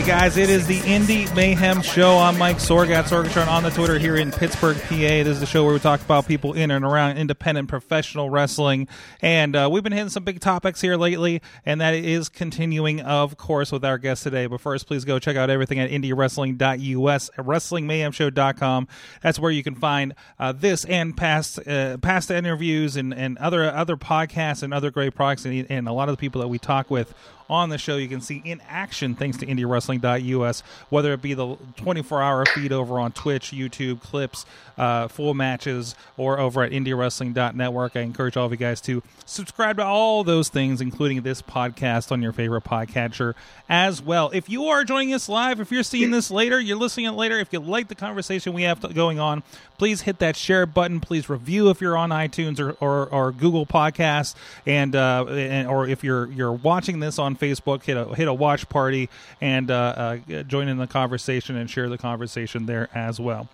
Hey guys, it is the Indy Mayhem Show. I'm Mike Sorg at Sorgatron on the Twitter here in Pittsburgh, PA. This is the show where we talk about people in and around independent professional wrestling. And uh, we've been hitting some big topics here lately, and that is continuing, of course, with our guest today. But first, please go check out everything at IndyWrestling.us, WrestlingMayhemShow.com. That's where you can find uh, this and past uh, past interviews and, and other other podcasts and other great products and, and a lot of the people that we talk with on the show you can see in action thanks to IndyWrestling.us, whether it be the 24 hour feed over on Twitch, YouTube, clips, uh, full matches, or over at IndyWrestling.network. I encourage all of you guys to subscribe to all those things, including this podcast on your favorite podcatcher as well. If you are joining us live, if you're seeing this later, you're listening it later, if you like the conversation we have going on, please hit that share button. Please review if you're on iTunes or, or, or Google Podcasts, and, uh, and or if you're you're watching this on Facebook, hit a hit a watch party and uh, uh, join in the conversation and share the conversation there as well.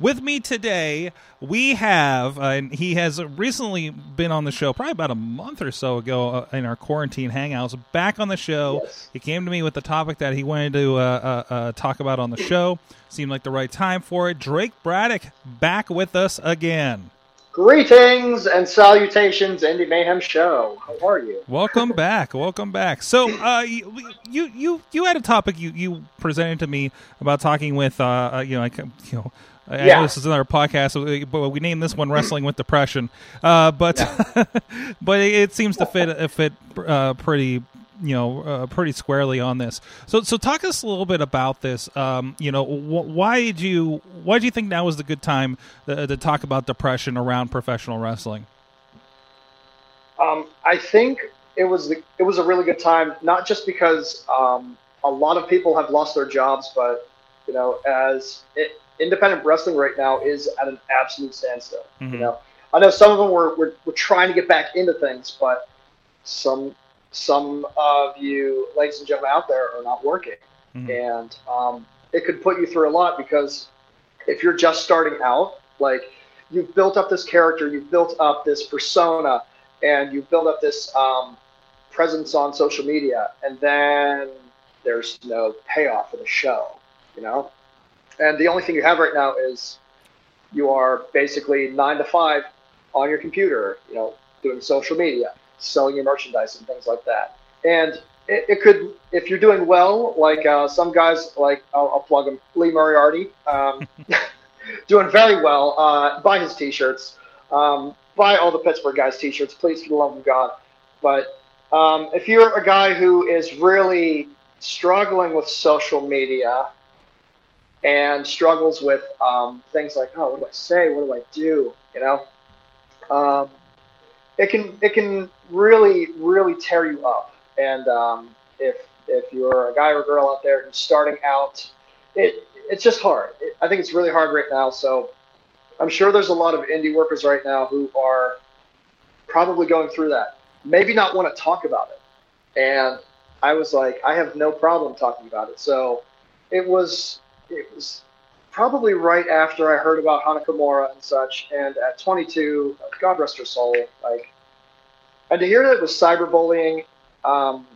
With me today, we have, uh, and he has recently been on the show, probably about a month or so ago uh, in our quarantine hangouts. Back on the show, Yes. he came to me with the topic that he wanted to uh, uh, uh, talk about on the show. Seemed like the right time for it. Drake Braddock back with us again. Greetings and salutations, Indy Mayhem Show. How are you? Welcome back. Welcome back. So, uh, you, you you you had a topic you, you presented to me about talking with uh, uh, you know like you know. Yeah. this is another podcast, but we named this one "Wrestling with Depression." Uh, but but it seems to fit fit uh, pretty you know uh, pretty squarely on this. So so talk us a little bit about this. Um, you know wh- why did you why do you think now is the good time uh, to talk about depression around professional wrestling? Um, I think it was the, it was a really good time, not just because um, a lot of people have lost their jobs, but you know, as it, independent wrestling right now is at an absolute standstill. Mhm. You know, I know some of them were, were were trying to get back into things, but some some of you, ladies and gentlemen out there, are not working. Mhm. and um, it could put you through a lot because if you're just starting out, like you've built up this character, you've built up this persona, and you've built up this um, presence on social media, and then there's no payoff for the show, you know. And the only thing you have right now is you are basically nine to five on your computer, you know, doing social media, selling your merchandise, and things like that. And it, it could, if you're doing well, like uh, some guys, like I'll, I'll plug him, Lee Moriarty, um, doing very well. Uh, buy his T-shirts, um, buy all the Pittsburgh guys' T-shirts, please, for the love of God. But um, if you're a guy who is really struggling with social media and struggles with um, things like, oh, what do I say? What do I do? You know, um, it can it can really really tear you up. And um, if if you're a guy or girl out there and starting out, it it's just hard. It, I think it's really hard right now. So I'm sure there's a lot of indie workers right now who are probably going through that. Maybe not want to talk about it. And I was like, I have no problem talking about it. So it was it was probably right after I heard about Hana Kimura and such. And at 22, God rest her soul, like, and to hear that it was cyberbullying um,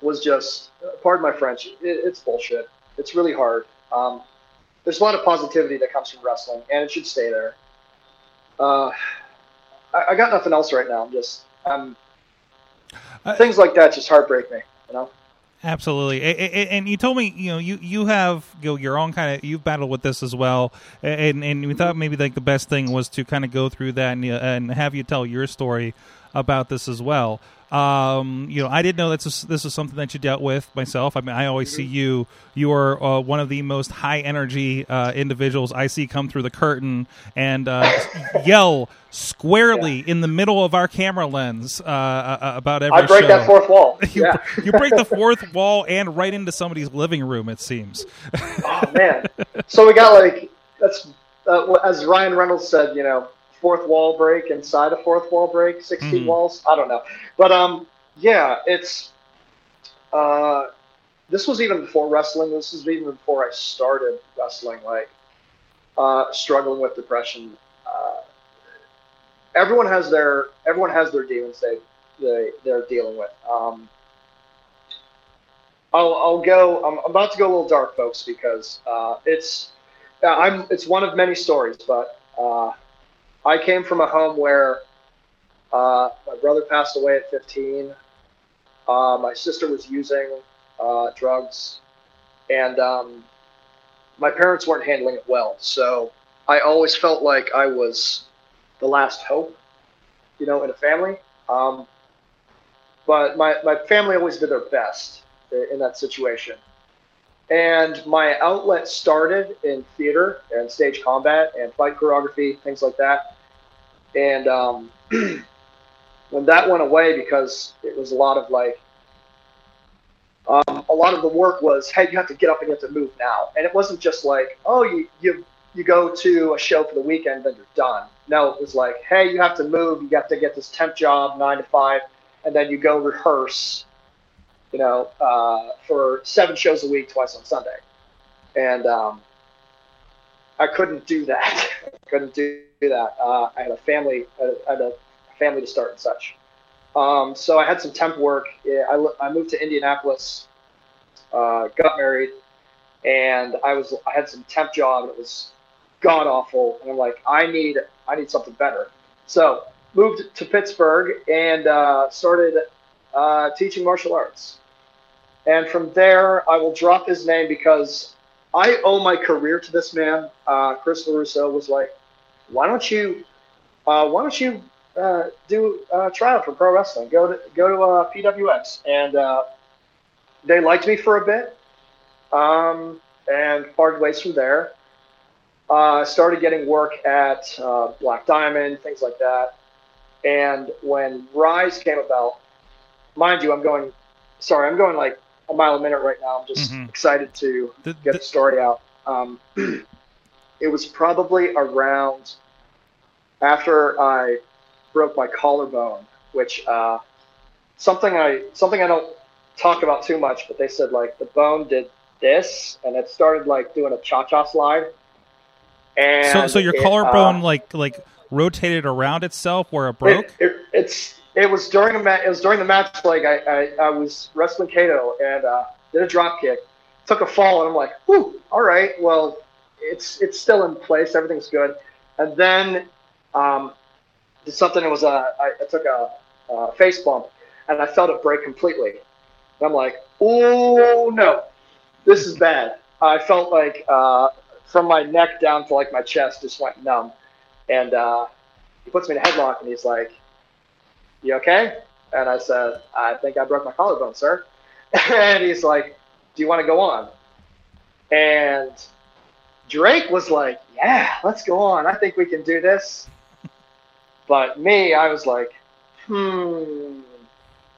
was just, pardon my French, it, it's bullshit. It's really hard. Um, there's a lot of positivity that comes from wrestling, and it should stay there. Uh, I, I got nothing else right now. I'm just, um, Uh, things like that just heartbreak me. You know. Absolutely, and you told me you know you you have you know, your own kind of you've battled with this as well, and and we thought maybe like the best thing was to kind of go through that and uh, and have you tell your story about this as well. Um, you know, I didn't know this this was something that you dealt with myself. I mean, I always see you. You are uh, one of the most high energy uh, individuals I see come through the curtain and uh, yell squarely in the middle of our camera lens uh, uh, about every. I break show. that fourth wall. you, yeah. you break the fourth wall and right into somebody's living room. It seems. oh man. So we got like that's uh, as Ryan Reynolds said. You know, fourth wall break inside a fourth wall break, 6 Mhm. feet walls. I don't know, but um, yeah, it's uh, this was even before wrestling. This was even before I started wrestling. Like uh, struggling with depression. Uh, everyone has their everyone has their demons they they they're dealing with. Um, I'll, I'll go. I'm about to go a little dark, folks, because uh, it's I'm. It's one of many stories, but uh, I came from a home where uh, my brother passed away at 15. Uh, my sister was using uh, drugs, and um, my parents weren't handling it well. So I always felt like I was the last hope, you know, in a family. Um, but my, my family always did their best in that situation. And my outlet started in theater and stage combat and fight choreography, things like that. And um, when that went away, because it was a lot of like, um, a lot of the work was, hey, you have to get up and you have to move now. And it wasn't just like, oh, you, you, you go to a show for the weekend, then you're done. No, it was like, hey, you have to move. You have to get this temp job, nine to five, and then you go rehearse you know, uh, for seven shows a week, twice on Sunday. And um, I couldn't do that. Couldn't do that. Uh, I had a family. I had a family to start and such. Um, so I had some temp work. I, I moved to Indianapolis, uh, got married, and I was I had some temp job. And it was god awful, and I'm like, I need I need something better. So moved to Pittsburgh and uh, started uh, teaching martial arts. And from there, I will drop his name because I owe my career to this man. Uh, Chris LaRusso was like, "Why don't you, uh, why don't you uh, do a tryout for pro wrestling? Go to go to uh, PWX." And uh, they liked me for a bit, um, and parted ways from there. Uh, started getting work at Black Diamond, things like that. And when Rise came about, mind you, I'm going. Sorry, I'm going like a mile a minute right now. I'm just Mhm. excited to The- get the- the story out. Um, it was probably around after I broke my collarbone, which uh, something I something I don't talk about too much, but they said like the bone did this, and it started like doing a cha cha slide. And so, so your it, collarbone uh, like like rotated around itself where it broke. it, it, it's it was during a it was during the match. Like I, I, I was wrestling Kato and uh, did a drop kick, took a fall, and I'm like, "Whew, all right, well, it's it's still in place. Everything's good." And then um, did something that was a I, I took a, a face bump and I felt it break completely. And I'm like, "Oh no, this is bad." I felt like uh, from my neck down to like my chest just went numb, and uh, he puts me in a headlock and he's like, "You okay?" And I said, "I think I broke my collarbone, sir." and he's like, "Do you want to go on?" And Drake was like, "Yeah, let's go on. I think we can do this." But me, I was like, "Hmm,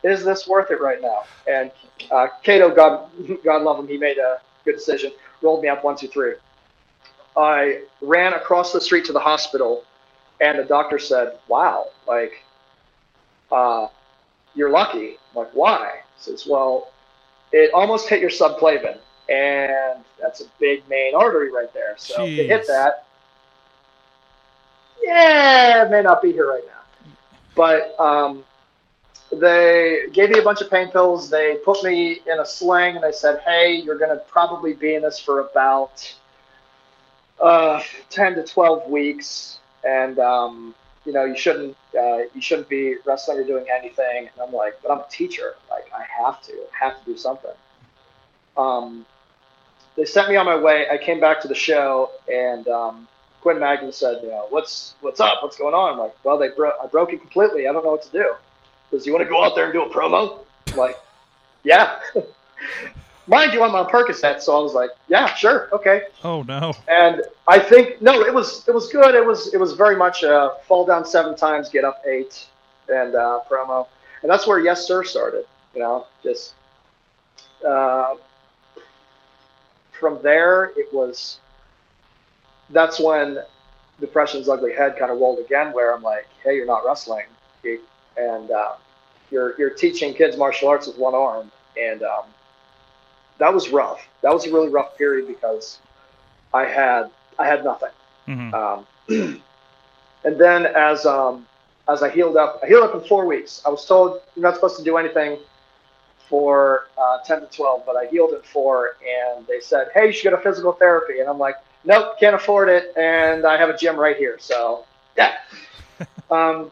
is this worth it right now?" And uh, Kato, God, God love him, he made a good decision. Rolled me up one, two, three. I ran across the street to the hospital, and the doctor said, "Wow, like, uh, you're lucky." I'm like, why? He says, "Well, it almost hit your subclavian, and that's a big main artery right there. So if it hit that, yeah, it may not be here right now." But um, they gave me a bunch of pain pills. They put me in a sling, and they said, "Hey, you're going to probably be in this for about." uh, 10 to 12 weeks and um, you know you shouldn't uh, you shouldn't be wrestling or doing anything. And i'm like but i'm a teacher. Like i have to have to do something. Um, they sent me on my way. I came back to the show and um, quinn magnus said you know what's what's up? What's going on? I'm like well they bro- i broke it completely. I don't know what to do. Does he want to go out there and do a promo? I'm like, yeah. Mind you, I'm on Percocet, so I was like, yeah, sure, okay. Oh no. And I think no, it was it was good. It was it was very much a fall down seven times, get up eight, and uh, promo, and that's where Yes Sir started. You know, just uh, from there it was. That's when Depression's ugly head kind of rolled again, where I'm like, hey, you're not wrestling, and uh, you're you're teaching kids martial arts with one arm, and um, that was rough. That was a really rough period because I had I had nothing. Mhm. Um, and then as um, as I healed up, I healed up in four weeks. I was told you're not supposed to do anything for uh, 10 to 12, but I healed in four, and they said, hey, you should go to physical therapy. And I'm like, nope, can't afford it, and I have a gym right here. So, yeah. Um,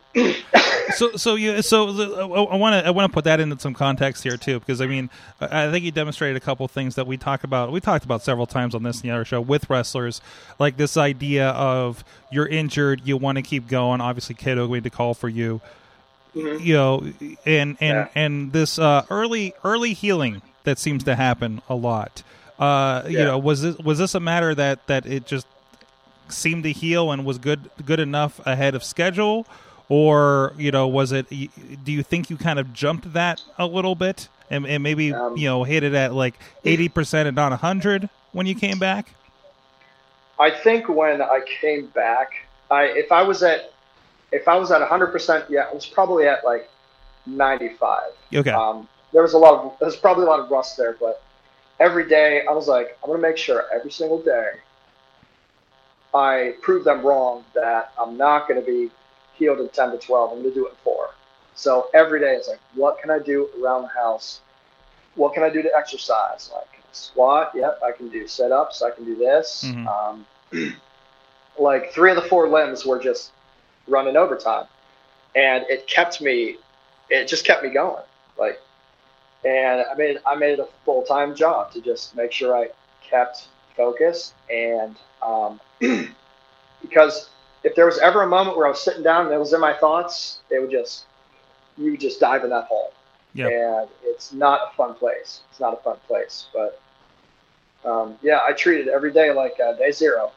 so so you so I want to I want to put that into some context here too because I mean I think you demonstrated a couple things that we talk about we talked about several times on this and the other show with wrestlers like this idea of you're injured you want to keep going obviously Kato going to call for you mhm. you know and and Yeah. and this uh, early early healing that seems to happen a lot uh, you know was this was this a matter that that it just seemed to heal and was good good enough ahead of schedule? Or you know was it do you think you kind of jumped that a little bit and, and maybe Um, you know hit it at like 80% and not 100 when you came back? I think when I came back, I if I was at if I was at 100%, yeah, it was probably at like 95. okay. Um, there was a lot of there's probably a lot of rust there, but every day I was like, I'm gonna make sure every single day I prove them wrong that I'm not gonna be healed in 10 to 12. I'm gonna do it in four. So every day it's like, what can I do around the house? What can I do to exercise? Like can squat, yep, I can do sit ups, I can do this. Mhm. Um, like three of the four limbs were just running overtime, and it kept me. It just kept me going. Like, and I made I made it a full time job to just make sure I kept focused and um, because if there was ever a moment where I was sitting down and it was in my thoughts, it would just you would just dive in that hole. Yep. And it's not a fun place. It's not a fun place. But um, yeah, I treat it every day like uh, day zero.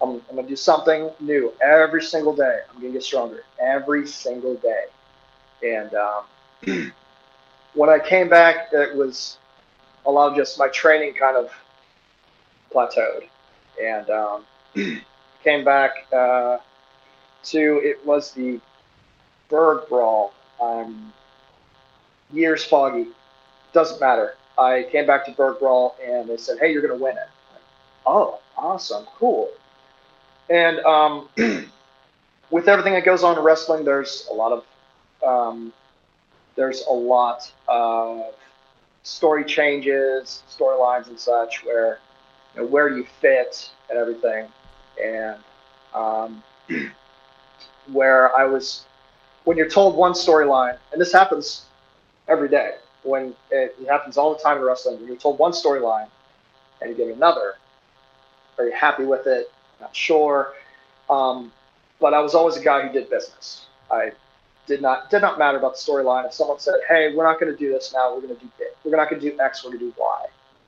I'm, I'm gonna do something new every single day. I'm gonna get stronger every single day. And um, when I came back, it was a lot of just my training kind of plateaued, and um, came back uh, to it was the Burgh Brawl. Um, years foggy, doesn't matter. I came back to Burgh Brawl, and they said, "Hey, you're gonna win it." oh, awesome, cool. And um, with everything that goes on in wrestling, there's a lot of um, there's a lot of story changes, storylines, and such. Where know, where you fit and everything, and um, where I was when you're told one storyline, and this happens every day. When it, it happens all the time in wrestling, when you're told one storyline and you get another, are you happy with it? Not sure. Um, but I was always a guy who did business. I did not did not matter about the storyline. If someone said, "Hey, we're not going to do this now. We're going to do it. We're not going to do X. We're going to do Y.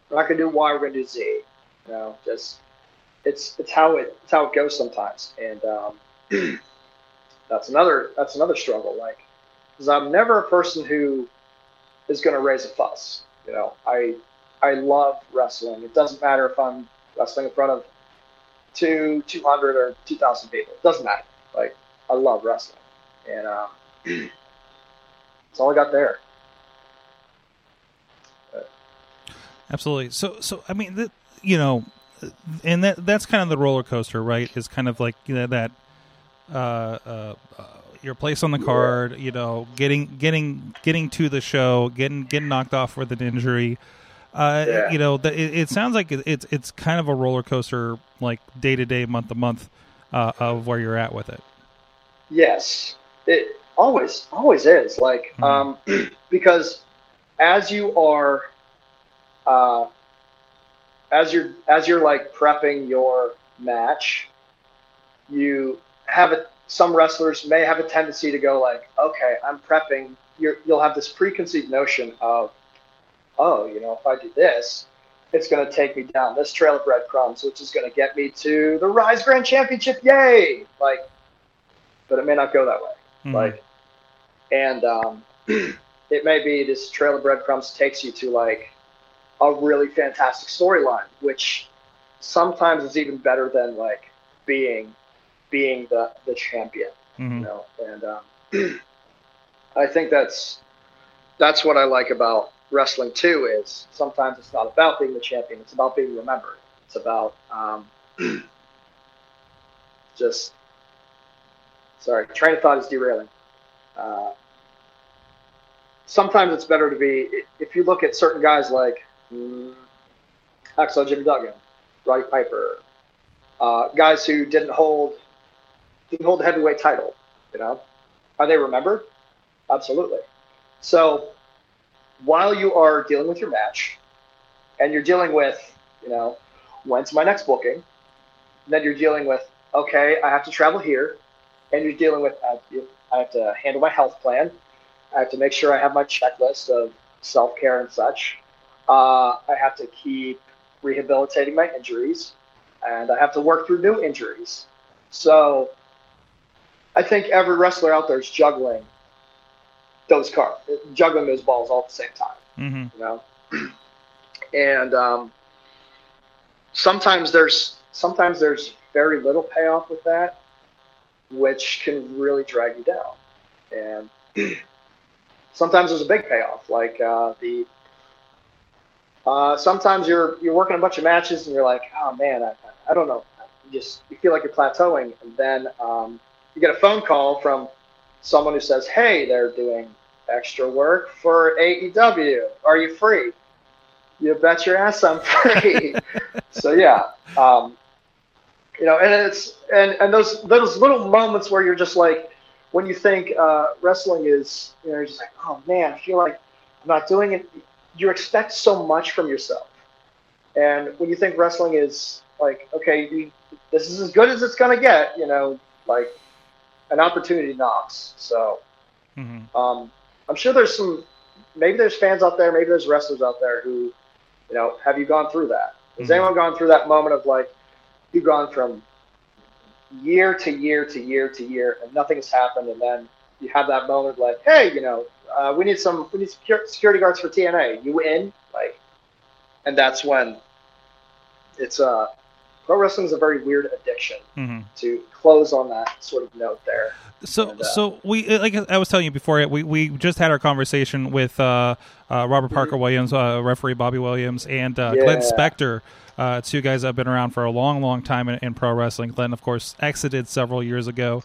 We're not going to do Y. We're going to do Z." You know, just it's it's how it it's how it goes sometimes, and um, that's another that's another struggle. Like, because I'm never a person who is going to raise a fuss. You know, I I love wrestling. It doesn't matter if I'm wrestling in front of two, 200 or 2,000 people. It doesn't matter. Like, I love wrestling. And um, that's all I got there. Absolutely. So, so I mean, th- you know, and that that's kind of the roller coaster, right? Is kind of like you know that uh, uh, your place on the card, you know, getting getting getting to the show, getting getting knocked off with an injury. Uh, Yeah. You know, the, it, it sounds like it, it's it's kind of a roller coaster, like day to day, month to month, uh, of where you're at with it. Yes, it always always is like Mhm. um, because as you are uh, as you're as you're like prepping your match, you have a some wrestlers may have a tendency to go like, okay, I'm prepping. You're, you'll have this preconceived notion of, oh, you know, if I do this, it's going to take me down this trail of breadcrumbs, which is going to get me to the Rise Grand Championship. Yay! Like, but it may not go that way. Mhm. Like, and um, it may be this trail of breadcrumbs takes you to like a really fantastic storyline, which sometimes is even better than like being being the the champion you Mhm. know? And um, i think that's that's what i like about wrestling too is sometimes it's not about being the champion it's about being remembered. It's about um, just sorry train of thought is derailing. Uh, sometimes it's better to be if you look at certain guys like Hacksaw Jim Duggan, Roddy Piper, uh, guys who didn't hold didn't hold the heavyweight title. You know, are they remembered? Absolutely. So while you are dealing with your match, and you're dealing with, you know, when's my next booking? Then you're dealing with, okay, I have to travel here, and you're dealing with, I I have to handle my health plan. I have to make sure I have my checklist of self care and such. Uh, I have to keep rehabilitating my injuries, and I have to work through new injuries. So I think every wrestler out there is juggling those cards, juggling those balls all at the same time Mhm. you know and um, sometimes there's sometimes there's very little payoff with that which can really drag you down and sometimes there's a big payoff like uh, the uh, sometimes you're you're working a bunch of matches and you're like oh man I, I don't know you just you feel like you're plateauing and then um, you get a phone call from someone who says hey they're doing extra work for AEW. Are you free? You bet your ass I'm free. so yeah, um, you know, and it's and and those those little moments where you're just like, when you think uh, wrestling is, you know, you're just like, oh man, I feel like I'm not doing it. You expect so much from yourself, and when you think wrestling is like, okay, you, this is as good as it's gonna get, you know, like an opportunity knocks. So. Mhm. Um, I'm sure there's some, maybe there's fans out there, maybe there's wrestlers out there who, you know, have you gone through that? Has Mhm. anyone gone through that moment of like, you've gone from year to year to year to year and nothing has happened, and then you have that moment like, hey, you know, uh, we need some, we need security guards for TNA. You in? Like, and that's when it's uh, pro wrestling is a very weird addiction. Mhm. To close on that sort of note there. So, And, uh, so we like I was telling you before, we we just had our conversation with uh, uh, Robert Parker Williams, uh, referee Bobby Williams, and uh, Glenn Yeah. Spectre. Uh, two guys that have been around for a long, long time in, in pro wrestling. Glenn, of course, exited several years ago,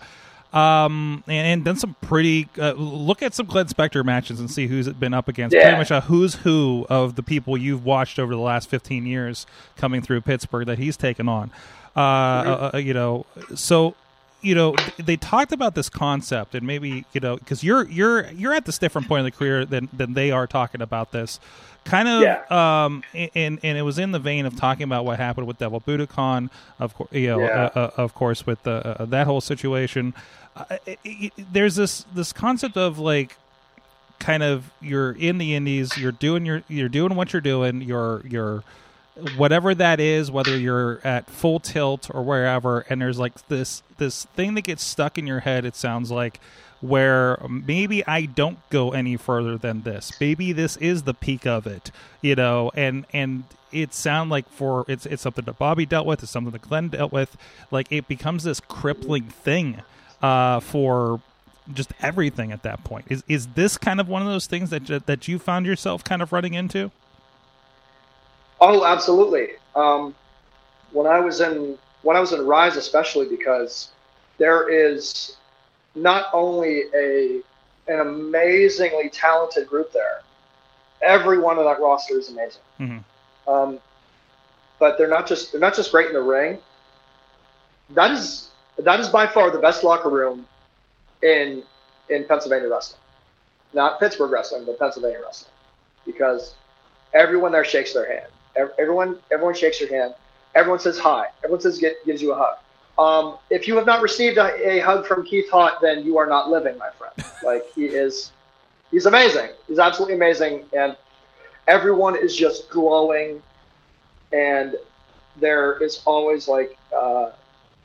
um, and, and done some pretty. Uh, look at some Glenn Spectre matches and see who's been up against. Yeah. Pretty much a who's who of the people you've watched over the last fifteen years coming through Pittsburgh that he's taken on. Uh, uh, uh, you know, so you know they talked about this concept and maybe you know because you're you're you're at this different point in the career than than they are talking about this kind of Yeah. um and and it was in the vein of talking about what happened with Devil Budokan of course you know Yeah. uh, uh, of course with uh, uh, that whole situation there's this this concept of like kind of you're in the indies you're doing your you're doing what you're doing you're you're whatever that is whether you're at full tilt or wherever and there's like this this thing that gets stuck in your head it sounds like where maybe I don't go any further than this. Maybe this is the peak of it you know? And and it sound like for it's it's something that Bobby dealt with it's something that Glenn dealt with. Like it becomes this crippling thing uh for just everything at that point is is this kind of one of those things that that you found yourself kind of running into Oh, absolutely. Um, when I was in when I was in Rise, especially because there is not only a an amazingly talented group there. Every one of that roster is amazing. Mhm. Um, but they're not just they're not just great in the ring. That is that is by far the best locker room in in Pennsylvania wrestling. Not Pittsburgh wrestling, but Pennsylvania wrestling. Because everyone there shakes their hand. Everyone everyone shakes your hand. Everyone says hi. Everyone says get, gives you a hug. Um, if you have not received a, a hug from Keith Hott, then you are not living, my friend. Like he is, he's amazing. He's absolutely amazing, and everyone is just glowing. And there is always like uh,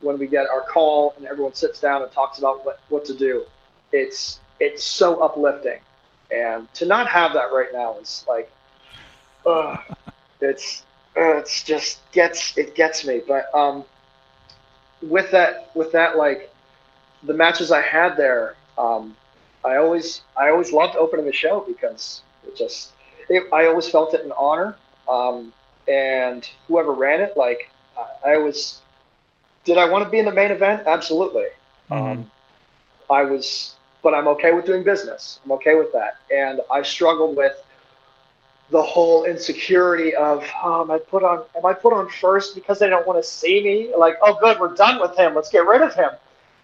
when we get our call and everyone sits down and talks about what, what to do. It's it's so uplifting, and to not have that right now is like, uh, it's uh, it's just gets it gets me. But um, with that with that like the matches I had there, um, I always I always loved opening the show because it just it, I always felt it an honor. Um, and whoever ran it, like I, I always did. I want to be in the main event? Absolutely. Um, I was, but I'm okay with doing business. I'm okay with that. And I struggled with the whole insecurity of oh, am I put on am I put on first because they don't want to see me? Like, oh good, we're done with him. Let's get rid of him.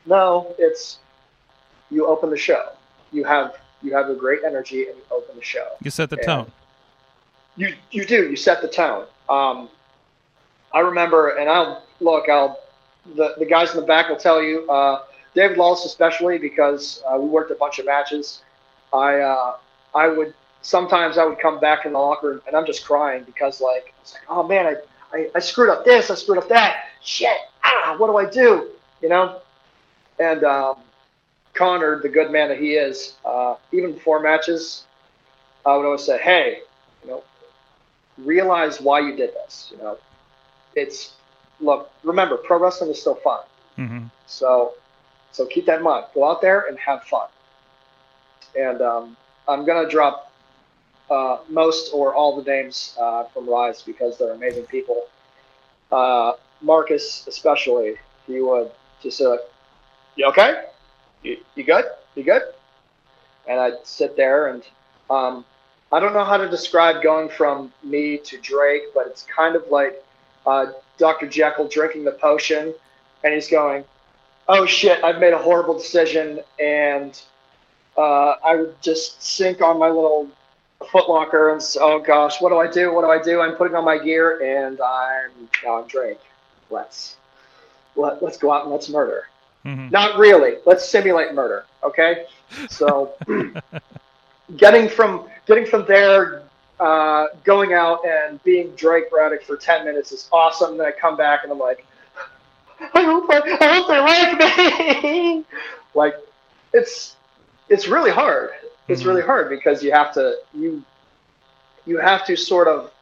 No, it's you open the show. You have you have a great energy and you open the show. You set the And tone. You you do. You set the tone. Um, I remember, and I'll look. I'll the the guys in the back will tell you. Uh, David Lawless, especially because uh, we worked a bunch of matches. I uh, I would sometimes I would come back in the locker room and I'm just crying because like it's like oh man I, I I screwed up this I screwed up that shit ah what do I do you know and um, Connor the good man that he is uh, even before matches I would always say hey you know realize why you did this you know it's look remember pro wrestling is still fun hmm so, so keep that in mind. Go out there and have fun. And um, I'm gonna drop uh, most or all the names uh, from Rise because they're amazing people. Uh, Marcus, especially, he would just say, "You okay? You, you good? You good?" And I'd sit there and um, I don't know how to describe going from me to Drake, but it's kind of like uh, Dr. Jekyll drinking the potion, and he's going, oh shit, I've made a horrible decision, and uh, I would just sink on my little footlocker and say, oh gosh, what do I do? What do I do? I'm putting on my gear, and I'm now I'm Drake. Let's let, let's go out and let's murder. hmm Not really. Let's simulate murder. Okay. So getting from getting from there, uh, going out and being Drake Braddock for ten minutes is awesome. Then I come back and I'm like, I hope I, I hope they like me. like it's it's really hard. It's Mhm. really hard because you have to you you have to sort of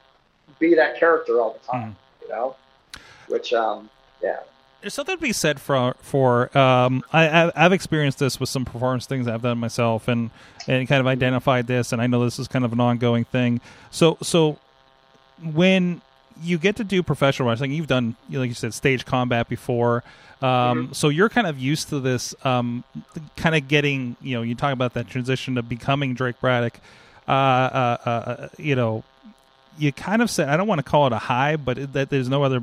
be that character all the time. You know, which um yeah. There's something to be said for for um, I, I've experienced this with some performance things I've done myself and and kind of identified this and I know this is kind of an ongoing thing. So so when you get to do professional wrestling, you've done like you said stage combat before. Um, So you're kind of used to this, um, kind of getting you know you talk about that transition to becoming Drake Braddock. Uh, uh, uh, you know, you kind of said I don't want to call it a high, but it, that there's no other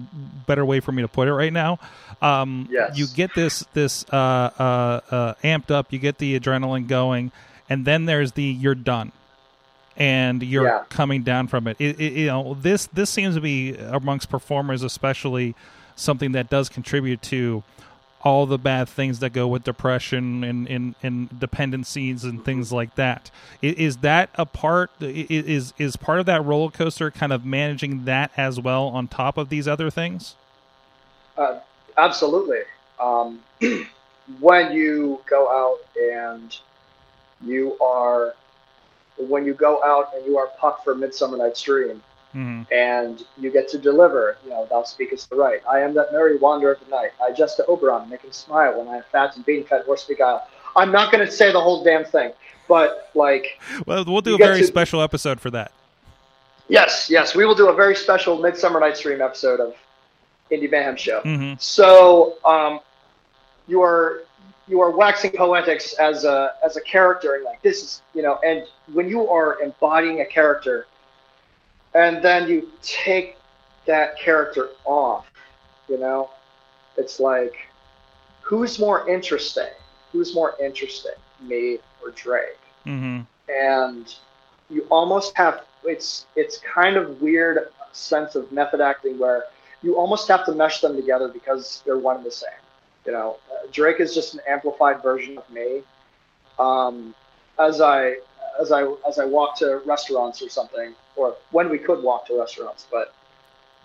better way for me to put it right now. Um, Yes. You get this this uh, uh, uh, amped up, you get the adrenaline going, and then there's the you're done, and you're Yeah. coming down from it. It, it. You know this this seems to be amongst performers especially something that does contribute to all the bad things that go with depression and, and, and dependencies and things like that. Is that a part? Is is part of that roller coaster kind of managing that as well on top of these other things? Uh, absolutely. Um, when you go out and you are, when you go out and you are pucked for Midsummer Night's Dream, hmm and you get to deliver, you know, thou speakest the right. I am that merry wanderer of the night. I jest to Oberon, make him smile when I am fat and being fed horse beguile. I'm not going to say the whole damn thing, but like, Well, we'll do a very to- special episode for that. yes, yes, we will do a very special Midsummer Night's Dream episode of Indy Mayhem Show. hmm So um, you are you are waxing poetics as a as a character, and like this is you know, and when you are embodying a character, and then you take that character off, you know, it's like who's more interesting? Who's more interesting, me or Drake? hmm and you almost have it's it's kind of weird sense of method acting where you almost have to mesh them together because they're one and the same You know, Drake is just an amplified version of me. Um, as I as I as I walk to restaurants or something, or when we could walk to restaurants, but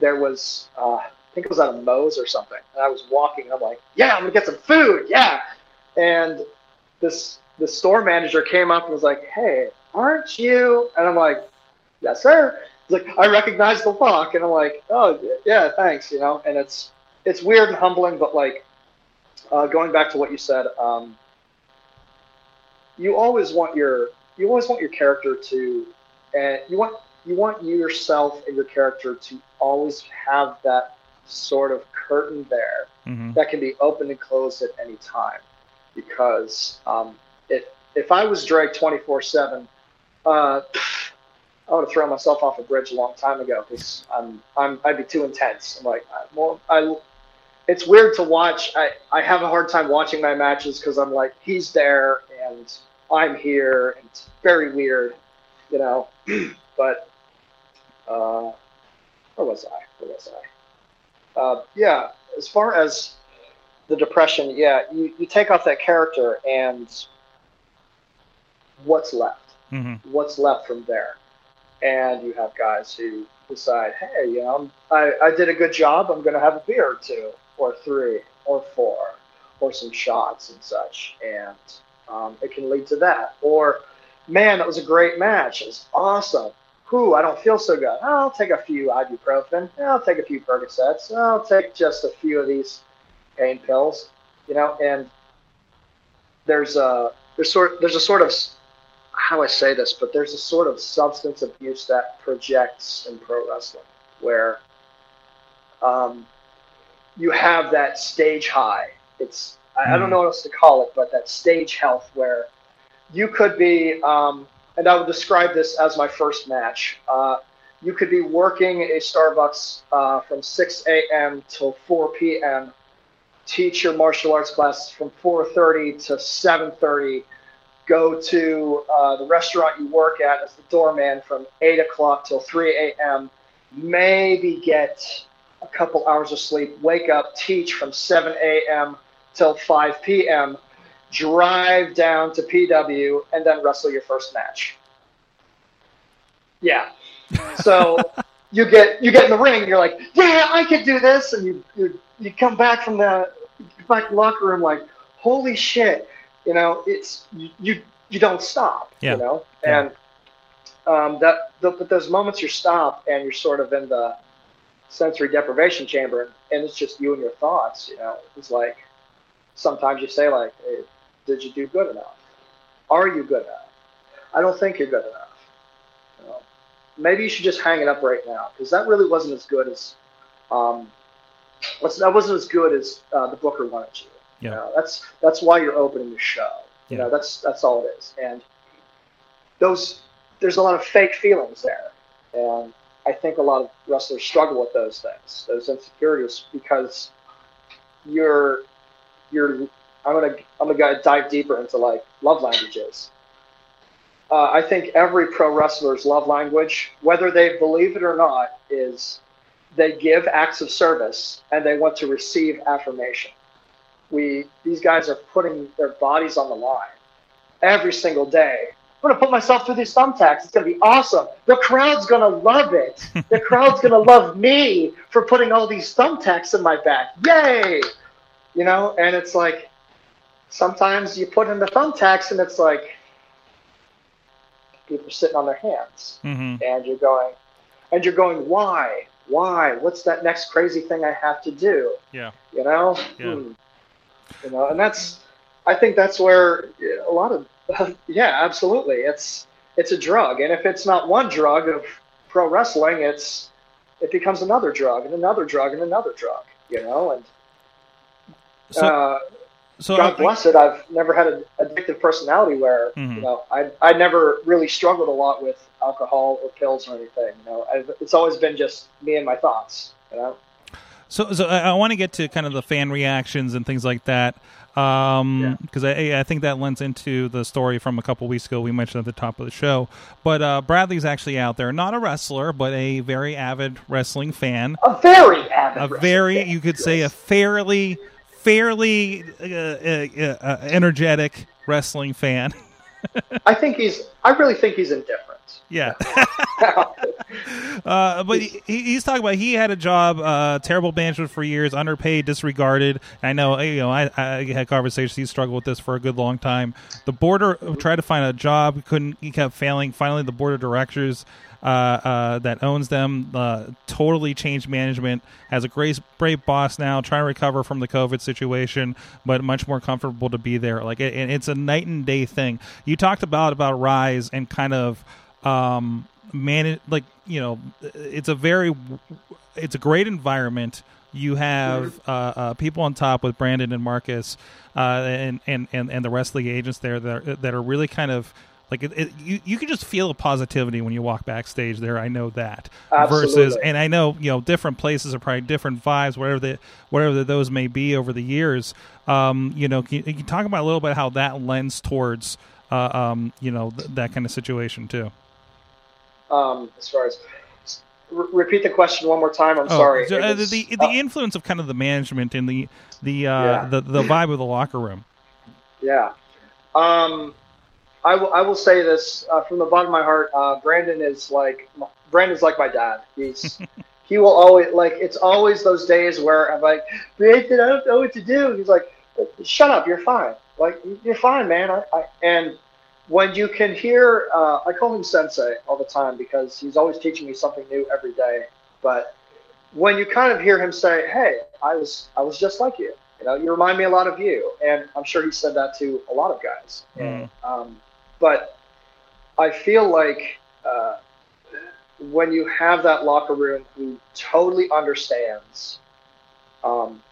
there was uh, I think it was at a Moe's or something, and I was walking, and I'm like, yeah, I'm gonna get some food, yeah, and this the store manager came up and was like, hey, aren't you? And I'm like, yes, sir. He's like, I recognize the walk, and I'm like, oh yeah, thanks, you know, and it's it's weird and humbling, but like uh, going back to what you said. Um, you always want your you always want your character to and you want you want yourself and your character to always have that sort of curtain there hmm that can be opened and closed at any time because um, if if I was Drake twenty four seven, uh, I would have thrown myself off a bridge a long time ago because I'm I'm I'd be too intense. I'm like I, well I. It's weird to watch. I, I have a hard time watching my matches because I'm like he's there and I'm here. And it's very weird, you know. but uh, where was I? Where was I? Uh, yeah, as far as the depression, yeah, you, you take off that character and what's left? hmm What's left from there? And you have guys who decide, hey, you know, I, I did a good job. I'm going to have a beer or two, or three, or four, or some shots and such. And um, it can lead to that. Or, man, that was a great match. It was awesome. Whew, I don't feel so good. I'll take a few ibuprofen. I'll take a few Percocets. I'll take just a few of these pain pills. You know, and there's a there's sort there's a sort of how I say this, but there's a sort of substance abuse that projects in pro wrestling where um, you have that stage high. It's I, I don't Mhm. know what else to call it, but that stage health where you could be, um, and I would describe this as my first match. Uh, you could be working a Starbucks uh, from 6 a.m. till 4 p.m. Teach your martial arts class from 4:30 to 7:30 go to uh, the restaurant you work at as the doorman from 8 o'clock till 3 a.m., maybe get a couple hours of sleep, wake up, teach from 7 a.m. till 5 p.m., drive down to PW, and then wrestle your first match. Yeah. So you get you get in the ring, you're like, yeah, I could do this, and you you, you come back from the back locker room like, holy shit, you know, it's you you, you don't stop, Yeah. you know, Yeah. and um, that the, but those moments you stop and you're sort of in the sensory deprivation chamber, and, and it's just you and your thoughts, you know. It's like sometimes you say like, hey, did you do good enough? Are you good enough? I don't think you're good enough. You know, maybe you should just hang it up right now because that really wasn't as good as um, that wasn't as good as uh, the Booker wanted you. You Yeah. know, that's that's why you're opening the show. You know, that's that's all it is. And those there's a lot of fake feelings there, and I think a lot of wrestlers struggle with those things, those insecurities, because you're you're I'm gonna I'm gonna dive deeper into like love languages. Uh, I think every pro wrestler's love language, whether they believe it or not, is they give acts of service and they want to receive affirmation. We these guys are putting their bodies on the line every single day. I'm gonna put myself through these thumbtacks. It's gonna be awesome. The crowd's gonna love it. The crowd's gonna love me for putting all these thumbtacks in my back. Yay! You know, and it's like sometimes you put in the thumbtacks and it's like people are sitting on their hands. Hmm and you're going and you're going why? Why? What's that next crazy thing i have to do? Yeah. you know? Yeah. Hmm. you know and that's i think that's where a lot of yeah absolutely. It's it's a drug. And if it's not one drug of pro wrestling it's it becomes another drug and another drug and another drug you know? And So, uh, so God I- bless it. I've never had an addictive personality where Mhm. you know I I never really struggled a lot with alcohol or pills or anything. You know, I've, it's always been just me and my thoughts. You know, So, so I, I want to get to kind of the fan reactions and things like that, because I, I think that lends into the story from a couple weeks ago we mentioned at the top of the show. But uh, Bradley's actually out there, not a wrestler, but a very avid wrestling fan, a very avid, a very fan. you could say a fairly fairly uh, uh, uh, energetic wrestling fan. I think he's. I really think he's indifferent. Yeah. uh, but he, he's talking about he had a job, uh, terrible management for years, underpaid, disregarded. I know, you know, I, I had conversations. He struggled with this for a good long time. The border tried to find a job, couldn't. He kept failing. Finally, the board of directors uh, uh, that owns them uh, totally changed management. Has a great, great boss now, trying to recover from the COVID situation, but much more comfortable to be there. Like, it, it's a night and day thing. You talked about about Rise and kind of um, man, like you know, it's a very, it's a great environment. You have uh, uh, people on top with Brandon and Marcus, uh, and, and and and the rest of the agents there that are, that are really kind of like it, it, you you can just feel a positivity when you walk backstage there. I know that Absolutely. versus, and I know you know different places are probably different vibes, whatever the whatever those may be over the years. Um, you know, can you, can you talk about a little bit how that lends towards uh, um, you know th- that kind of situation too? um, as far as r- repeat the question one more time. I'm sorry. so, uh, the the uh, influence of kind of the management and the the uh, Yeah. the the vibe of the locker room. yeah. Um, I will. I will say this uh, from the bottom of my heart. Uh, Brandon is like Brandon's like my dad. He's he will always like. It's always those days where I'm like, Brandon, I don't know what to do. He's like, Shut up. You're fine. Like you're fine, man. I, I and when you can hear, uh, I call him Sensei all the time because he's always teaching me something new every day. But when you kind of hear him say, "Hey, I was I was just like you," you know, you remind me a lot of you, and I'm sure he said that to a lot of guys. Mm. Um, but I feel like uh, when you have that locker room who totally understands um,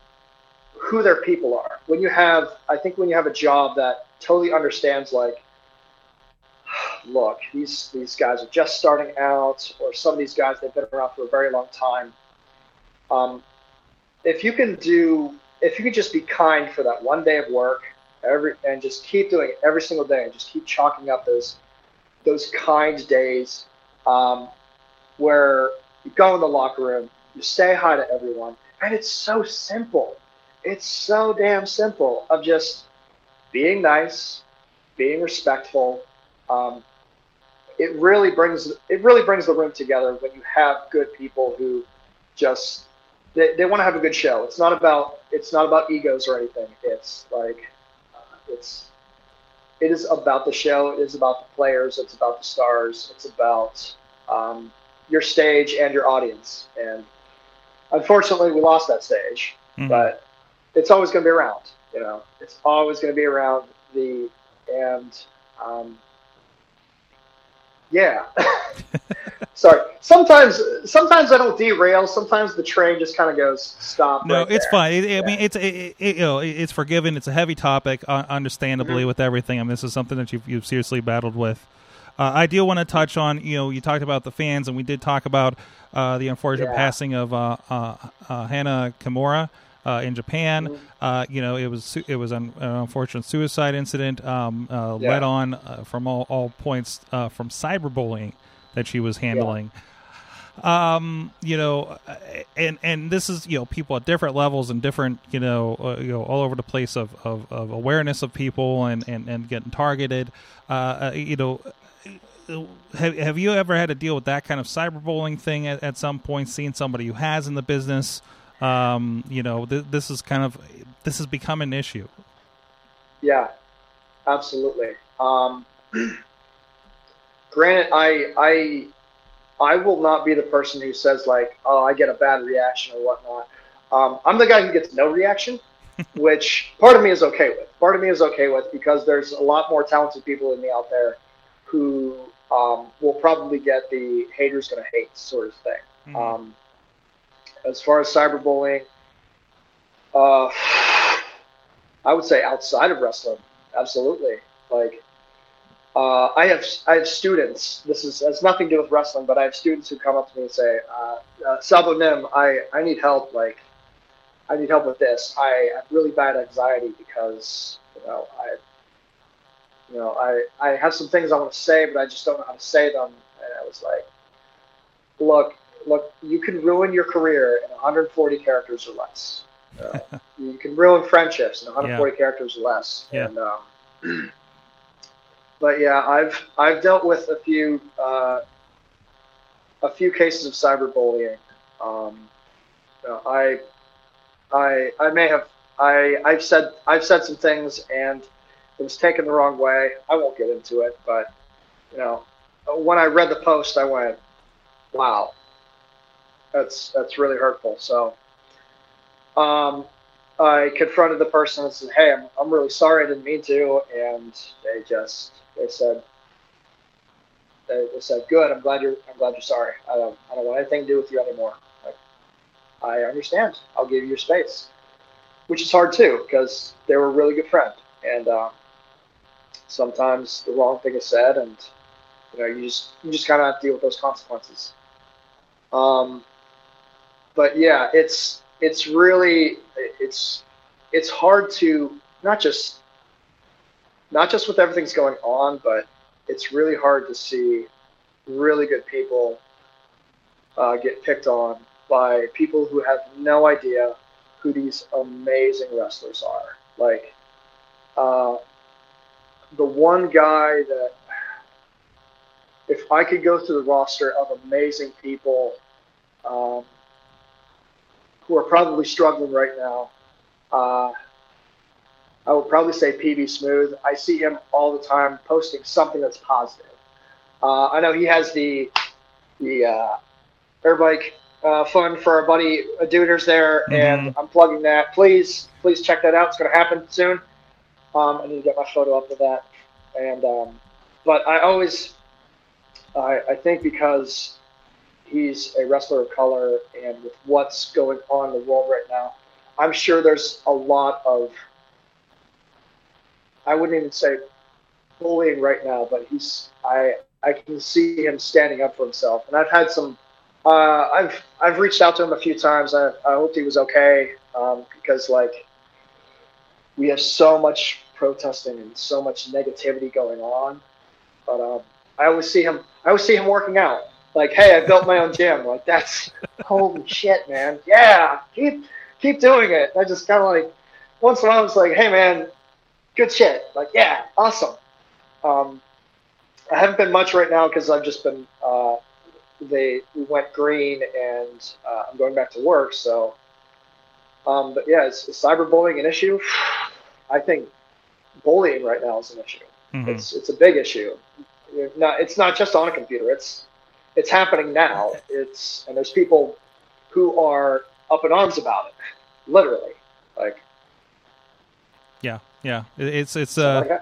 who their people are, when you have, I think when you have a job that totally understands, like, look, these these guys are just starting out, or some of these guys they've been around for a very long time. Um, if you can do, if you can just be kind for that one day of work, every and just keep doing it every single day, and just keep chalking up those those kind days, um, where you go in the locker room, you say hi to everyone, and it's so simple. It's so damn simple of just being nice, being respectful. Um, it really brings it really brings the room together when you have good people who just they, they want to have a good show. It's not about it's not about egos or anything. It's like it's it is about the show. It is about the players. It's about the stars. It's about um, your stage and your audience. And unfortunately, we lost that stage, Mhm. but it's always going to be around. You know, it's always going to be around. The and um, yeah. Sorry. Sometimes, sometimes I don't derail. Sometimes the train just kind of goes stop. No, right it's there. fine. It, I mean, it's it, it, you know, it's forgiven. It's a heavy topic, uh, understandably, Mm-hmm. with everything. I mean, this is something that you've, you've seriously battled with. Uh, I do want to touch on, you know, you talked about the fans, and we did talk about uh, the unfortunate Yeah. passing of uh, uh, uh, Hana Kimura uh, in Japan. Mm-hmm. Uh, you know, it was it was an, unfortunate suicide incident, um, uh, Yeah. led on uh, from all, all points uh, from cyberbullying that she was handling. Um you know and and this is you know people at different levels and different you know uh, you know all over the place of, of, of awareness of people and and, and getting targeted. Uh, uh you know have, have you ever had to deal with that kind of cyberbullying thing at, at some point seeing somebody who has in the business? Um you know th- this is kind of this has become an issue. Yeah, absolutely. Um, granted, I I I will not be the person who says like, "Oh, I get a bad reaction" or whatnot. Um, I'm the guy who gets no reaction, which part of me is okay with. Part of me is okay with because there's a lot more talented people than me out there who um, will probably get the haters gonna hate sort of thing. Mhm. Um, as far as cyberbullying, uh, I would say outside of wrestling, absolutely. Like, uh, I have I have students. This is has nothing to do with wrestling, but I have students who come up to me and say, uh, uh, "Sabumnim, I I need help. Like, I need help with this. I have really bad anxiety because you know I." You know, I, I have some things I want to say, but I just don't know how to say them. And I was like, look, look, you can ruin your career in 140 characters or less. Uh, you can ruin friendships in 140 Yeah. characters or less. Yeah. And, um, but yeah, I've I've dealt with a few uh, a few cases of cyberbullying. Um, you know, I I I may have I I've said I've said some things and it was taken the wrong way. I won't get into it, but you know, when I read the post, I went, "Wow, that's that's really hurtful." So, um, I confronted the person and said, "Hey, I'm I'm really sorry. I didn't mean to," and they just they said. They, they said, "Good. I'm glad you're. I'm glad you're sorry. I don't. I don't want anything to do with you anymore. Like, I understand. I'll give you your space." which is hard too because they were a really good friend and um, sometimes the wrong thing is said and you know you just you just kind of have to deal with those consequences um, but yeah it's it's really it's it's hard to not just not just with everything's going on but it's really hard to see really good people uh, get picked on by people who have no idea who these amazing wrestlers are. Like, uh, the one guy that, if I could go through the roster of amazing people um, who are probably struggling right now, uh, I would probably say PB Smooth. I see him all the time posting something that's positive. Uh, I know he has the the uh, Airbike uh, fund for our buddy Duders there, and I'm plugging that. Please, please check that out. It's going to happen soon. Um, I need to get my photo up for that. And um, but I always, I, I think because he's a wrestler of color, and with what's going on in the world right now, I'm sure there's a lot of. I wouldn't even say bullying right now, but he's I I can see him standing up for himself, and I've had some uh, I've I've reached out to him a few times. I, I hoped he was okay um, because like we have so much protesting and so much negativity going on. But um, I always see him. I always see him working out. Like, hey, I built my own gym. Like that's holy shit, man. Yeah, keep keep doing it. I just kind of like once in a while, I was like, hey, man, good shit. Like, yeah, awesome. Um, I haven't been much right now because I've just been. Uh, they we went green and uh, I'm going back to work. So, um, but yeah, is, is cyberbullying an issue? I think bullying right now is an issue. Mhm. It's it's a big issue. You're Not it's not just on a computer. It's it's happening now. It's and there's people who are up in arms about it, literally. Like, Yeah, yeah. It- It's it's like uh I-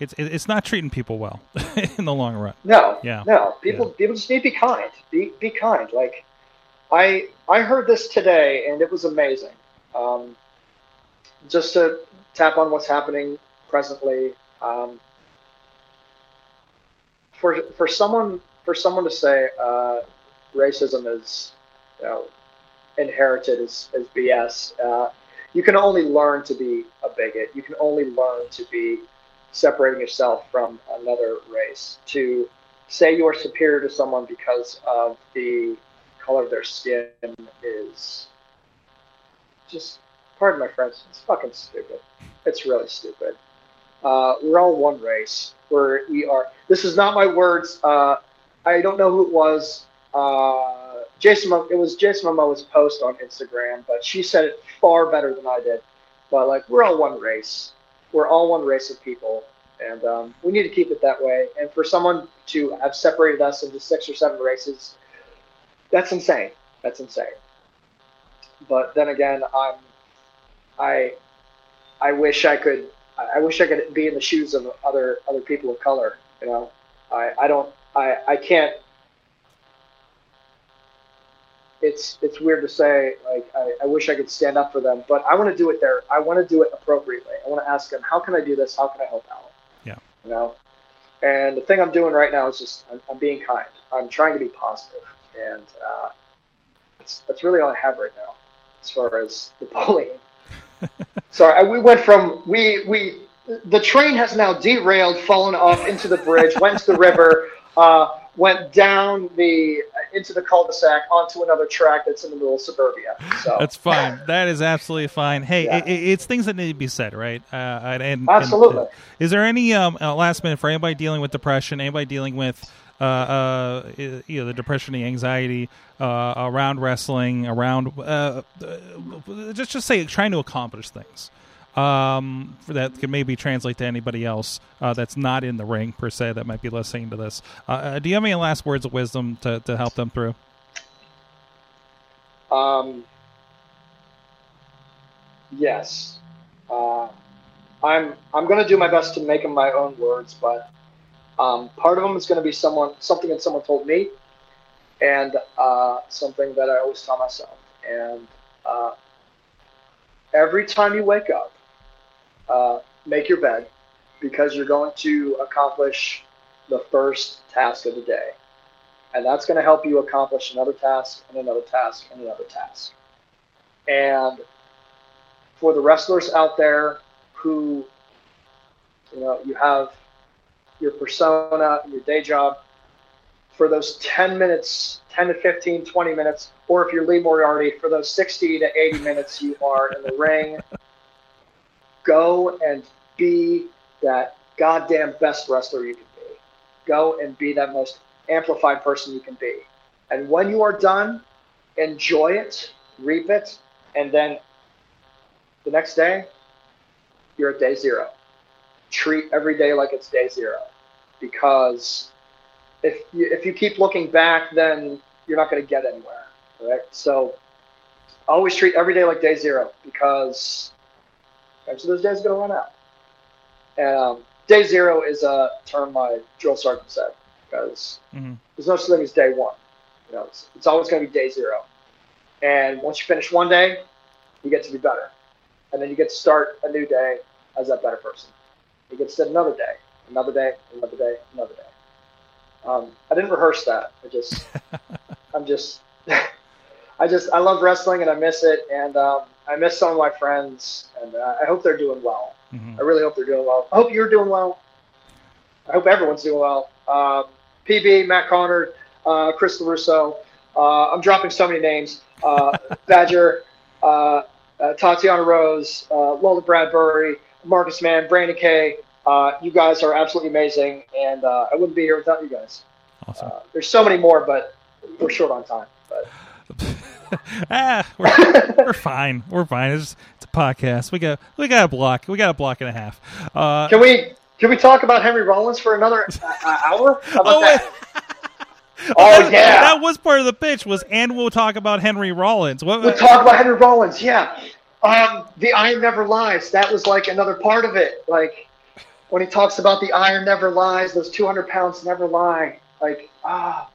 it's it's not treating people well in the long run. No, Yeah. no. People, people just need to be kind. Be, be kind. Like, I, I heard this today, and it was amazing. Um, just to tap on what's happening presently. Um, for for someone for someone to say uh, racism is, you know, inherited as, as BS. Uh, you can only learn to be a bigot. You can only learn to be separating yourself from another race. To say you are superior to someone because of the color of their skin is just, pardon my French, it's fucking stupid. It's really stupid. Uh, we're all one race. We're, we are. This is not my words. Uh, I don't know who it was. Uh, Jason, it was Jason Momoa's post on Instagram, but she said it far better than I did. But like, we're all one race. We're all one race of people, and um, we need to keep it that way. And for someone to have separated us into six or seven races, that's insane. That's insane. But then again, I'm, I, I wish I could. I wish I could be in the shoes of other other people of color. You know, I, I don't. I, I can't. It's it's weird to say. Like I, I wish I could stand up for them, but I want to do it there. I want to do it appropriately. I want to ask them, how can I do this? How can I help out? Yeah. You know. And the thing I'm doing right now is just I'm, I'm being kind. I'm trying to be positive, and uh, that's that's really all I have right now as far as the bullying. Sorry, I, we went from we we the train has now derailed, fallen off into the bridge, went to the river, uh, went down the. into the cul-de-sac onto another track that's in the middle of suburbia. So That's fine. that is absolutely fine. Hey, Yeah. it, it's things that need to be said, right? Uh, and, and- Absolutely. is there any um, uh, last minute for anybody dealing with depression? Anybody dealing with uh, uh, you know the depression, the anxiety uh, around wrestling, around uh, uh, just just say trying to accomplish things um, that can maybe translate to anybody else uh, that's not in the ring per se that might be listening to this. Uh, Uh, do you have any last words of wisdom to, to help them through? Um, yes, uh, I'm. I'm going to do my best to make them my own words, but um, part of them is going to be someone, something that someone told me, and uh, something that I always tell myself. And uh, every time you wake up, uh, make your bed because you're going to accomplish the first task of the day and that's going to help you accomplish another task and another task and another task. And for the wrestlers out there who, you know, you have your persona, your day job, for those 10 minutes, 10 to 15, 20 minutes, or if you're Lee Moriarty, for those 60 to 80 minutes you are in the ring, go and be that goddamn best wrestler you can be. Go and be that most amplified person you can be. And when you are done, enjoy it, reap it, and then the next day, you're at day zero. Treat every day like it's day zero. Because if you, if you keep looking back, then you're not going to get anywhere. Right? So always treat every day like day zero because eventually those days are going to run out. And um, day zero is a term my drill sergeant said because Mhm. there's no such thing as day one. You know, it's, it's always going to be day zero. And once you finish one day, you get to be better, and then you get to start a new day as that better person. You get to start another day, another day, another day, another day. Um, I didn't rehearse that. I just, I'm just, I just, I love wrestling and I miss it, and um, I miss some of my friends, and uh, I hope they're doing well. Mhm. I really hope they're doing well. I hope you're doing well. I hope everyone's doing well. Um, PB, Matt Connor, uh, Chris LaRusso. Uh, I'm dropping so many names. Uh, Badger, uh, uh, Tatiana Rose, uh, Lola Bradbury, Marcus Mann, Brandon Kay. Uh, you guys are absolutely amazing, and uh, I wouldn't be here without you guys. Awesome. Uh, there's so many more, but we're short on time. But ah, we're, we're fine. We're fine. It's, it's a podcast. We got we got a block. We got a block and a half. Uh, can we can we talk about Henry Rollins for another uh, hour? How about Oh, that? Oh that, yeah, that was part of the pitch. Was and we'll talk about Henry Rollins. What? We'll talk about Henry Rollins. Yeah, um, the iron never lies. That was like another part of it. Like when he talks about the iron never lies, those 200 pounds never lie. Like ah,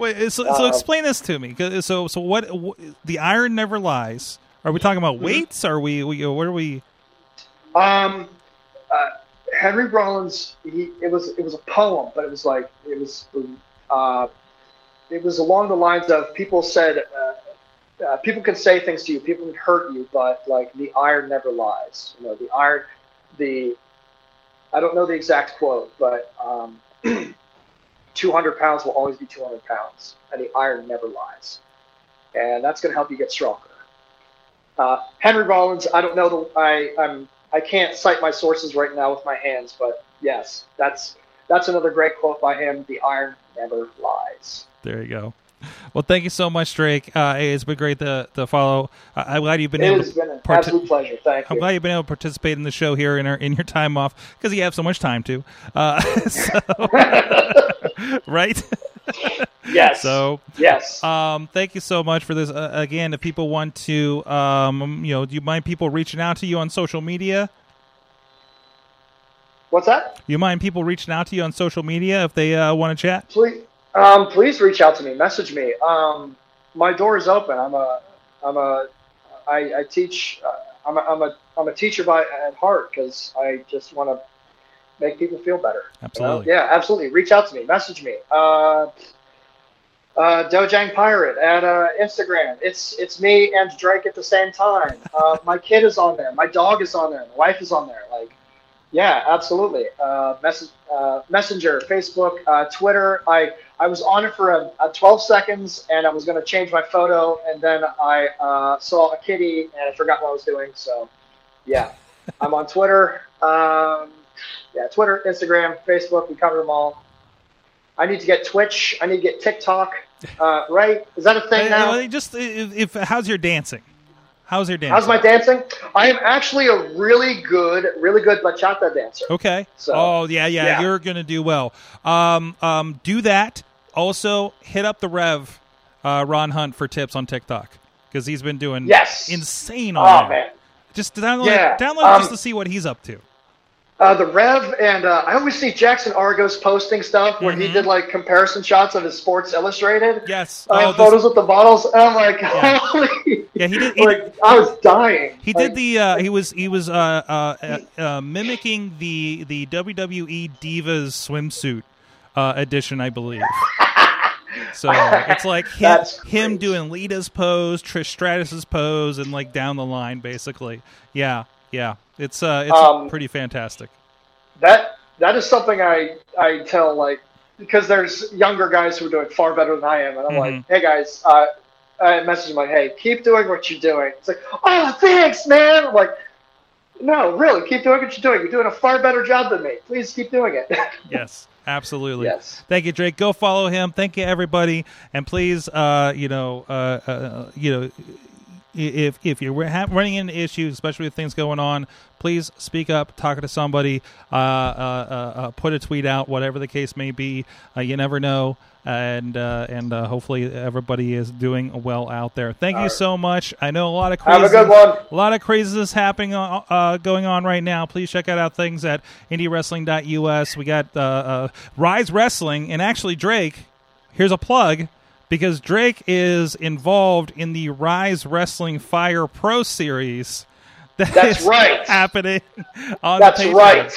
Wait, so, so Uh, explain this to me. So so what? wh- the iron never lies. Are we talking about Mm-hmm. weights? Are we? we what are we? um, uh, Henry Rollins. He it was it was a poem, but it was like it was uh, it was along the lines of people said. Uh, uh, people can say things to you, people can hurt you, but like the iron never lies. You know, the iron, the I don't know the exact quote, but um, 200 pounds will always be 200 pounds, and the iron never lies. And that's going to help you get stronger. Uh, Henry Rollins, I don't know the I I'm I can't cite my sources right now with my hands, but yes, that's that's another great quote by him. The iron never lies. There you go. Well, thank you so much, Drake. Uh, it's been great to, to follow. I- I'm glad you've been It able to. been an absolute pleasure. Thank I'm you. glad you've been able to participate in the show here in our, in your time off because you have so much time to. Uh, so, right? yes. so, yes. um, thank you so much for this. Uh, again, if people want to, um, you know, do you mind people reaching out to you on social media? What's that? You mind people reaching out to you on social media if they uh, want to chat? Please, um, please reach out to me. Message me. Um, my door is open. I'm a, I'm a, I, I teach. Uh, I'm a, I'm a, I'm a teacher by at heart because I just want to make people feel better. you know? Absolutely. Yeah, absolutely. Reach out to me. Message me. Uh, uh, Dojang Pirate at uh, Instagram. It's it's me and Drake at the same time. Uh, my kid is on there. My dog is on there. My wife is on there. Like, Yeah, absolutely. Uh, mess- uh, Messenger, Facebook, uh, Twitter. I I was on it for a, a 12 seconds, and I was going to change my photo, and then I uh, saw a kitty, and I forgot what I was doing. So, yeah, I'm on Twitter. Um, yeah, Twitter, Instagram, Facebook. We cover them all. I need to get Twitch. I need to get TikTok. Uh, right? Is that a thing now? Just if, if how's your dancing? How's your dancing? How's my dancing? I am actually a really good, really good bachata dancer. Okay. So- oh yeah, yeah, yeah. You're gonna do well. Um, um, do that. Also, hit up the Rev, uh, Ron Hunt for tips on TikTok because he's been doing Yes. insane on Oh man. Just download, Yeah, download um, just to see what he's up to. Uh, the Rev and uh, I always see Jackson Argos posting stuff where he Mhm. did like comparison shots of his Sports Illustrated. Yes. Uh, Oh, photos with the bottles, and I'm like, Yeah. holy! Yeah, he did- he like I was dying. He Like, did the. Uh, he was. He was uh, uh, uh, uh, mimicking the the WWE Divas swimsuit uh, edition, I believe. So it's like him, him doing Lita's pose, Trish Stratus's pose, and like down the line, basically. Yeah, yeah. It's uh, it's Um, pretty fantastic. that. That is something I I tell like because there's younger guys who are doing far better than I am, and I'm Mhm. like, hey guys, uh, I message them like, hey, keep doing what you're doing. It's like, oh, thanks, man. I'm like, no, really, keep doing what you're doing. You're doing a far better job than me. Please keep doing it. Yes, absolutely. yes. Thank you, Drake. Go follow him. Thank you, everybody, and please, uh, you know, uh, uh, you know, if if you're ha- running into issues, especially with things going on, please speak up, talk to somebody, uh, uh, uh, uh, put a tweet out, whatever the case may be. Uh, you never know, and uh, and uh, hopefully everybody is doing well out there. Thank you right. so much. I know a lot of Have a good one. a lot of craziness happening going on right now. Please check out our things at IndyWrestling.us. We got uh, uh, Rise Wrestling, and actually Drake. Here's a plug because Drake is involved in the Rise Wrestling Fire Pro Series. that That's is right. Happening on That's right.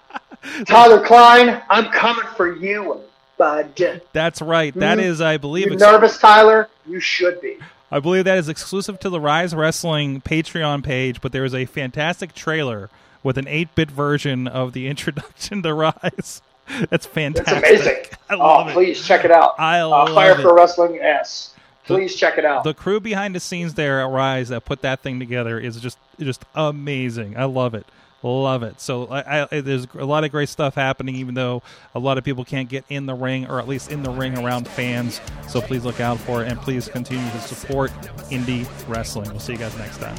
Tyler Klein, I'm coming for you, bud. That's right. That Mhm. is, I believe, ex- nervous, Tyler? You should be. I believe that is exclusive to the Rise Wrestling Patreon page, but there is a fantastic trailer with an 8 bit version of the introduction to Rise. That's It's fantastic. amazing. I love oh, it. please check it out. I uh, love Fire it. for Wrestling S. Please check it out. The crew behind the scenes there at Rise that put that thing together is just just amazing. I love it. Love it. So I, I, there's a lot of great stuff happening, even though a lot of people can't get in the ring, or at least in the ring around fans. So please look out for it, and please continue to support indie wrestling. We'll see you guys next time.